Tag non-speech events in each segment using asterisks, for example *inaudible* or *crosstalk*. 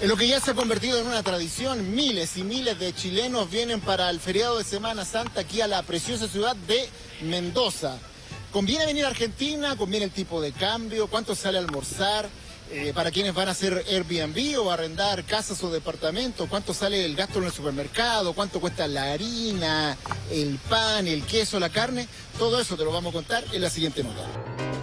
En lo que ya se ha convertido en una tradición, miles y miles de chilenos vienen para el feriado de Semana Santa aquí a la preciosa ciudad de Mendoza. ¿Conviene venir a Argentina? ¿Conviene el tipo de cambio? ¿Cuánto sale a almorzar? Eh, para quienes van a hacer Airbnb o arrendar casas o departamentos, cuánto sale el gasto en el supermercado, cuánto cuesta la harina, el pan, el queso, la carne, todo eso te lo vamos a contar en la siguiente nota.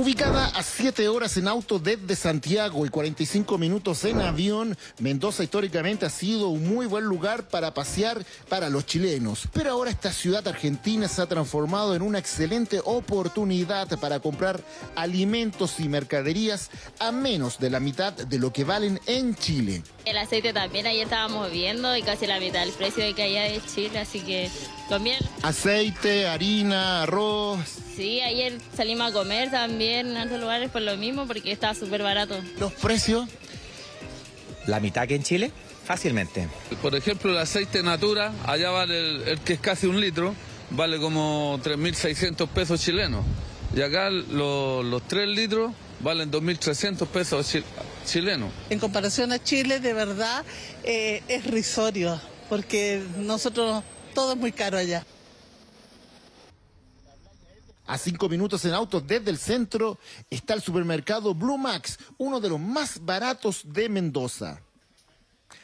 Ubicada a 7 horas en auto desde Santiago y 45 minutos en avión, Mendoza históricamente ha sido un muy buen lugar para pasear para los chilenos. Pero ahora esta ciudad argentina se ha transformado en una excelente oportunidad para comprar alimentos y mercaderías a menos de la mitad de lo que valen en Chile. El aceite también ayer estábamos viendo y casi la mitad del precio de que allá de Chile, así que conviene. Aceite, harina, arroz. Sí, ayer salimos a comer también en otros lugares por lo mismo porque estaba súper barato. ¿Los precios? La mitad que en Chile, fácilmente. Por ejemplo, el aceite Natura, allá vale el, el que es casi un litro, vale como 3.600 pesos chilenos. Y acá lo- los 3 litros valen 2.300 pesos chi- chilenos. En comparación a Chile, de verdad, eh, es risorio, porque nosotros todo es muy caro allá. A cinco minutos en auto desde el centro está el supermercado Blue Max, uno de los más baratos de Mendoza.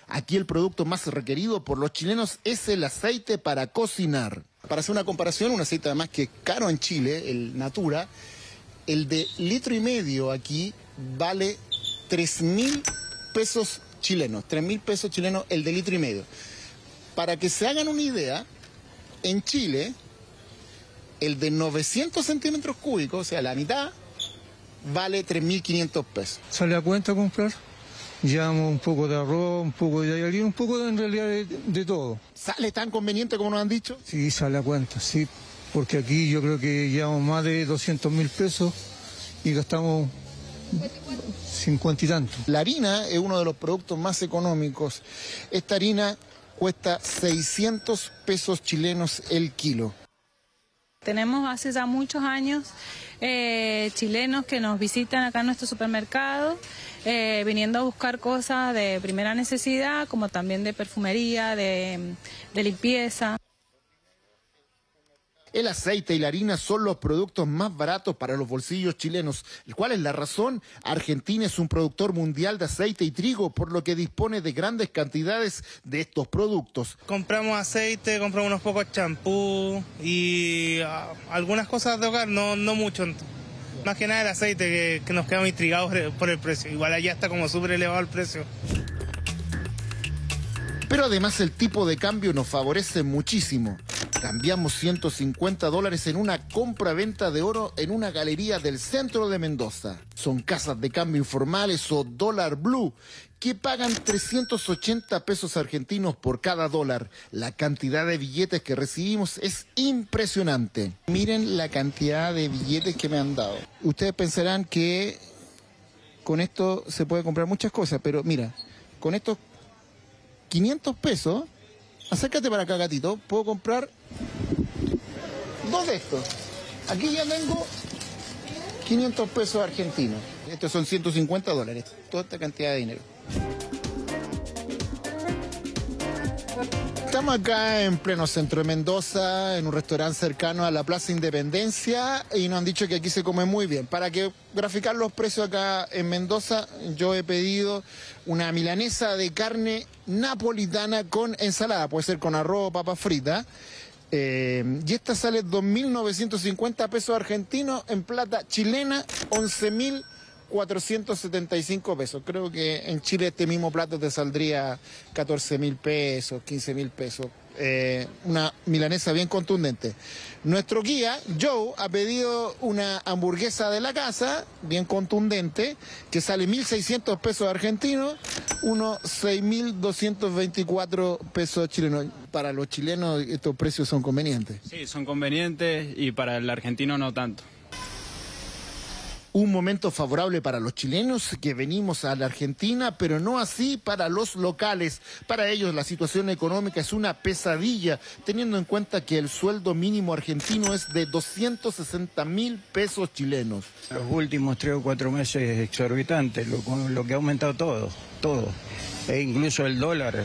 Aquí el producto más requerido por los chilenos es el aceite para cocinar. Para hacer una comparación, un aceite además que es caro en Chile, el Natura, el de litro y medio aquí vale 3 mil pesos chilenos, 3 mil pesos chilenos el de litro y medio. Para que se hagan una idea, en Chile el de 900 centímetros cúbicos, o sea, la mitad, vale 3.500 pesos. sale a cuenta comprar. Llevamos un poco de arroz, un poco de harina, un poco de, en realidad de, de todo. ¿Sale tan conveniente como nos han dicho? Sí, sale a cuenta, sí. Porque aquí yo creo que llevamos más de 200 mil pesos y gastamos 50 y tanto. La harina es uno de los productos más económicos. Esta harina cuesta 600 pesos chilenos el kilo. Tenemos hace ya muchos años eh, chilenos que nos visitan acá en nuestro supermercado, eh, viniendo a buscar cosas de primera necesidad, como también de perfumería, de, de limpieza. El aceite y la harina son los productos más baratos para los bolsillos chilenos. ¿Cuál es la razón? Argentina es un productor mundial de aceite y trigo, por lo que dispone de grandes cantidades de estos productos. Compramos aceite, compramos unos pocos champú y ah, algunas cosas de hogar, no, no mucho. Más que nada el aceite que, que nos quedamos intrigados por el precio. Igual allá está como súper elevado el precio. Pero además el tipo de cambio nos favorece muchísimo. Cambiamos 150 dólares en una compra-venta de oro en una galería del centro de Mendoza. Son casas de cambio informales o dólar blue que pagan 380 pesos argentinos por cada dólar. La cantidad de billetes que recibimos es impresionante. Miren la cantidad de billetes que me han dado. Ustedes pensarán que con esto se puede comprar muchas cosas, pero mira, con estos 500 pesos, acércate para acá, gatito, puedo comprar dos de estos. Aquí ya tengo 500 pesos argentinos. Estos son 150 dólares, toda esta cantidad de dinero. Estamos acá en pleno centro de Mendoza, en un restaurante cercano a la Plaza Independencia, y nos han dicho que aquí se come muy bien. Para graficar los precios acá en Mendoza, yo he pedido una milanesa de carne napolitana con ensalada, puede ser con arroz o papa frita. Eh, y esta sale 2.950 pesos argentinos en plata chilena, 11.475 pesos. Creo que en Chile este mismo plato te saldría 14.000 pesos, 15.000 pesos. Eh, una milanesa bien contundente. Nuestro guía, Joe, ha pedido una hamburguesa de la casa, bien contundente, que sale 1.600 pesos argentinos, unos 6.224 pesos chilenos. Para los chilenos estos precios son convenientes. Sí, son convenientes y para el argentino no tanto. Un momento favorable para los chilenos que venimos a la Argentina, pero no así para los locales. Para ellos la situación económica es una pesadilla, teniendo en cuenta que el sueldo mínimo argentino es de 260 mil pesos chilenos. Los últimos tres o cuatro meses es exorbitante, lo, lo que ha aumentado todo, todo. E incluso el dólar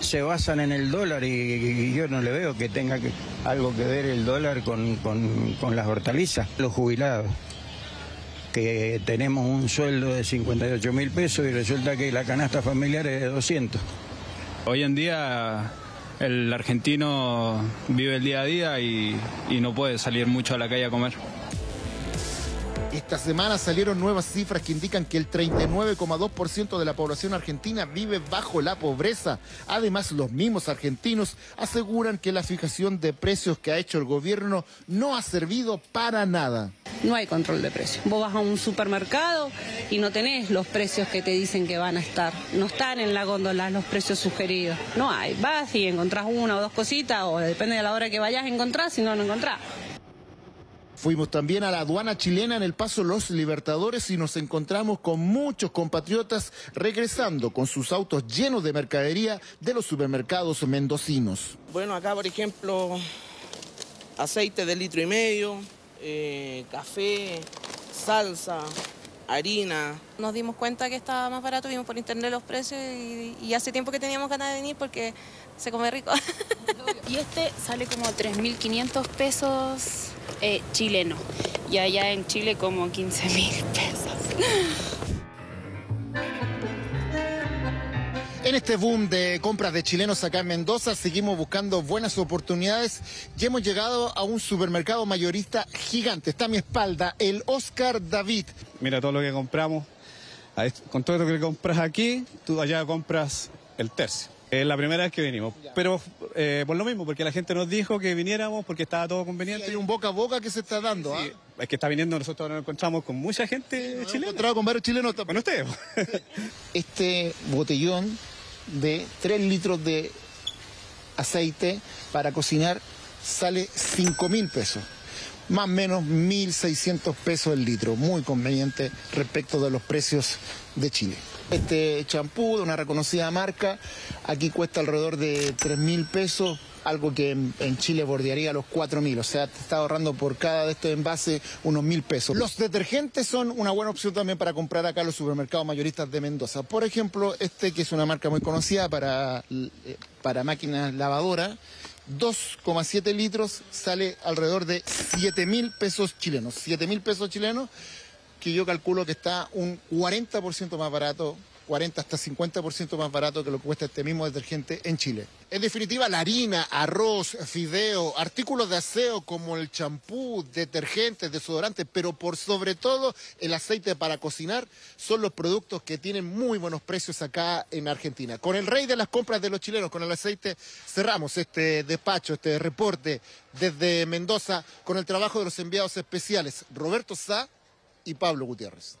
se basan en el dólar y, yo no le veo que tenga algo que ver el dólar con, con las hortalizas. Los jubilados, que tenemos un sueldo de 58 mil pesos y resulta que la canasta familiar es de 200. Hoy en día el argentino vive el día a día y, no puede salir mucho a la calle a comer. Esta semana salieron nuevas cifras que indican que el 39,2% de la población argentina vive bajo la pobreza. Además, los mismos argentinos aseguran que la fijación de precios que ha hecho el gobierno no ha servido para nada. No hay control de precios. Vos vas a un supermercado y no tenés los precios que te dicen que van a estar. No están en la góndola los precios sugeridos. No hay. Vas y encontrás una o dos cositas o depende de la hora que vayas a encontrar, si no, no encontrás. Fuimos también a la aduana chilena en el paso Los Libertadores y nos encontramos con muchos compatriotas regresando con sus autos llenos de mercadería de los supermercados mendocinos. Bueno, acá por ejemplo, aceite de litro y medio, eh, café, salsa, harina. Nos dimos cuenta que estaba más barato, vimos por internet los precios y, y hace tiempo que teníamos ganas de venir porque se come rico. *laughs* y este sale como 3.500 pesos eh, chileno y allá en Chile como 15 mil pesos. En este boom de compras de chilenos acá en Mendoza seguimos buscando buenas oportunidades y hemos llegado a un supermercado mayorista gigante. Está a mi espalda el Oscar David. Mira todo lo que compramos. Con todo lo que compras aquí, tú allá compras el tercio. Es la primera vez que venimos, pero eh, por lo mismo, porque la gente nos dijo que viniéramos porque estaba todo conveniente. hay un boca a boca que se está dando. ¿ah? Es que está viniendo, nosotros nos encontramos con mucha gente chilena. con varios chilenos. Con ustedes. este botellón de 3 litros de aceite para cocinar sale 5 mil pesos. Más o menos 1.600 pesos el litro. Muy conveniente respecto de los precios de Chile. Este champú de una reconocida marca, aquí cuesta alrededor de 3 mil pesos, algo que en, Chile bordearía los 4 mil, o sea, te está ahorrando por cada de estos envases unos mil pesos. Los detergentes son una buena opción también para comprar acá en los supermercados mayoristas de Mendoza. Por ejemplo, este que es una marca muy conocida para, eh, para máquinas lavadoras, 2,7 litros sale alrededor de 7 mil pesos chilenos. 7 mil pesos chilenos que yo calculo que está un 40% más barato 40 hasta 50% más barato que lo que cuesta este mismo detergente en Chile. En definitiva, la harina, arroz, fideo, artículos de aseo como el champú, detergentes, desodorantes, pero por sobre todo el aceite para cocinar, son los productos que tienen muy buenos precios acá en Argentina. Con el rey de las compras de los chilenos, con el aceite, cerramos este despacho, este reporte desde Mendoza con el trabajo de los enviados especiales Roberto Sá y Pablo Gutiérrez.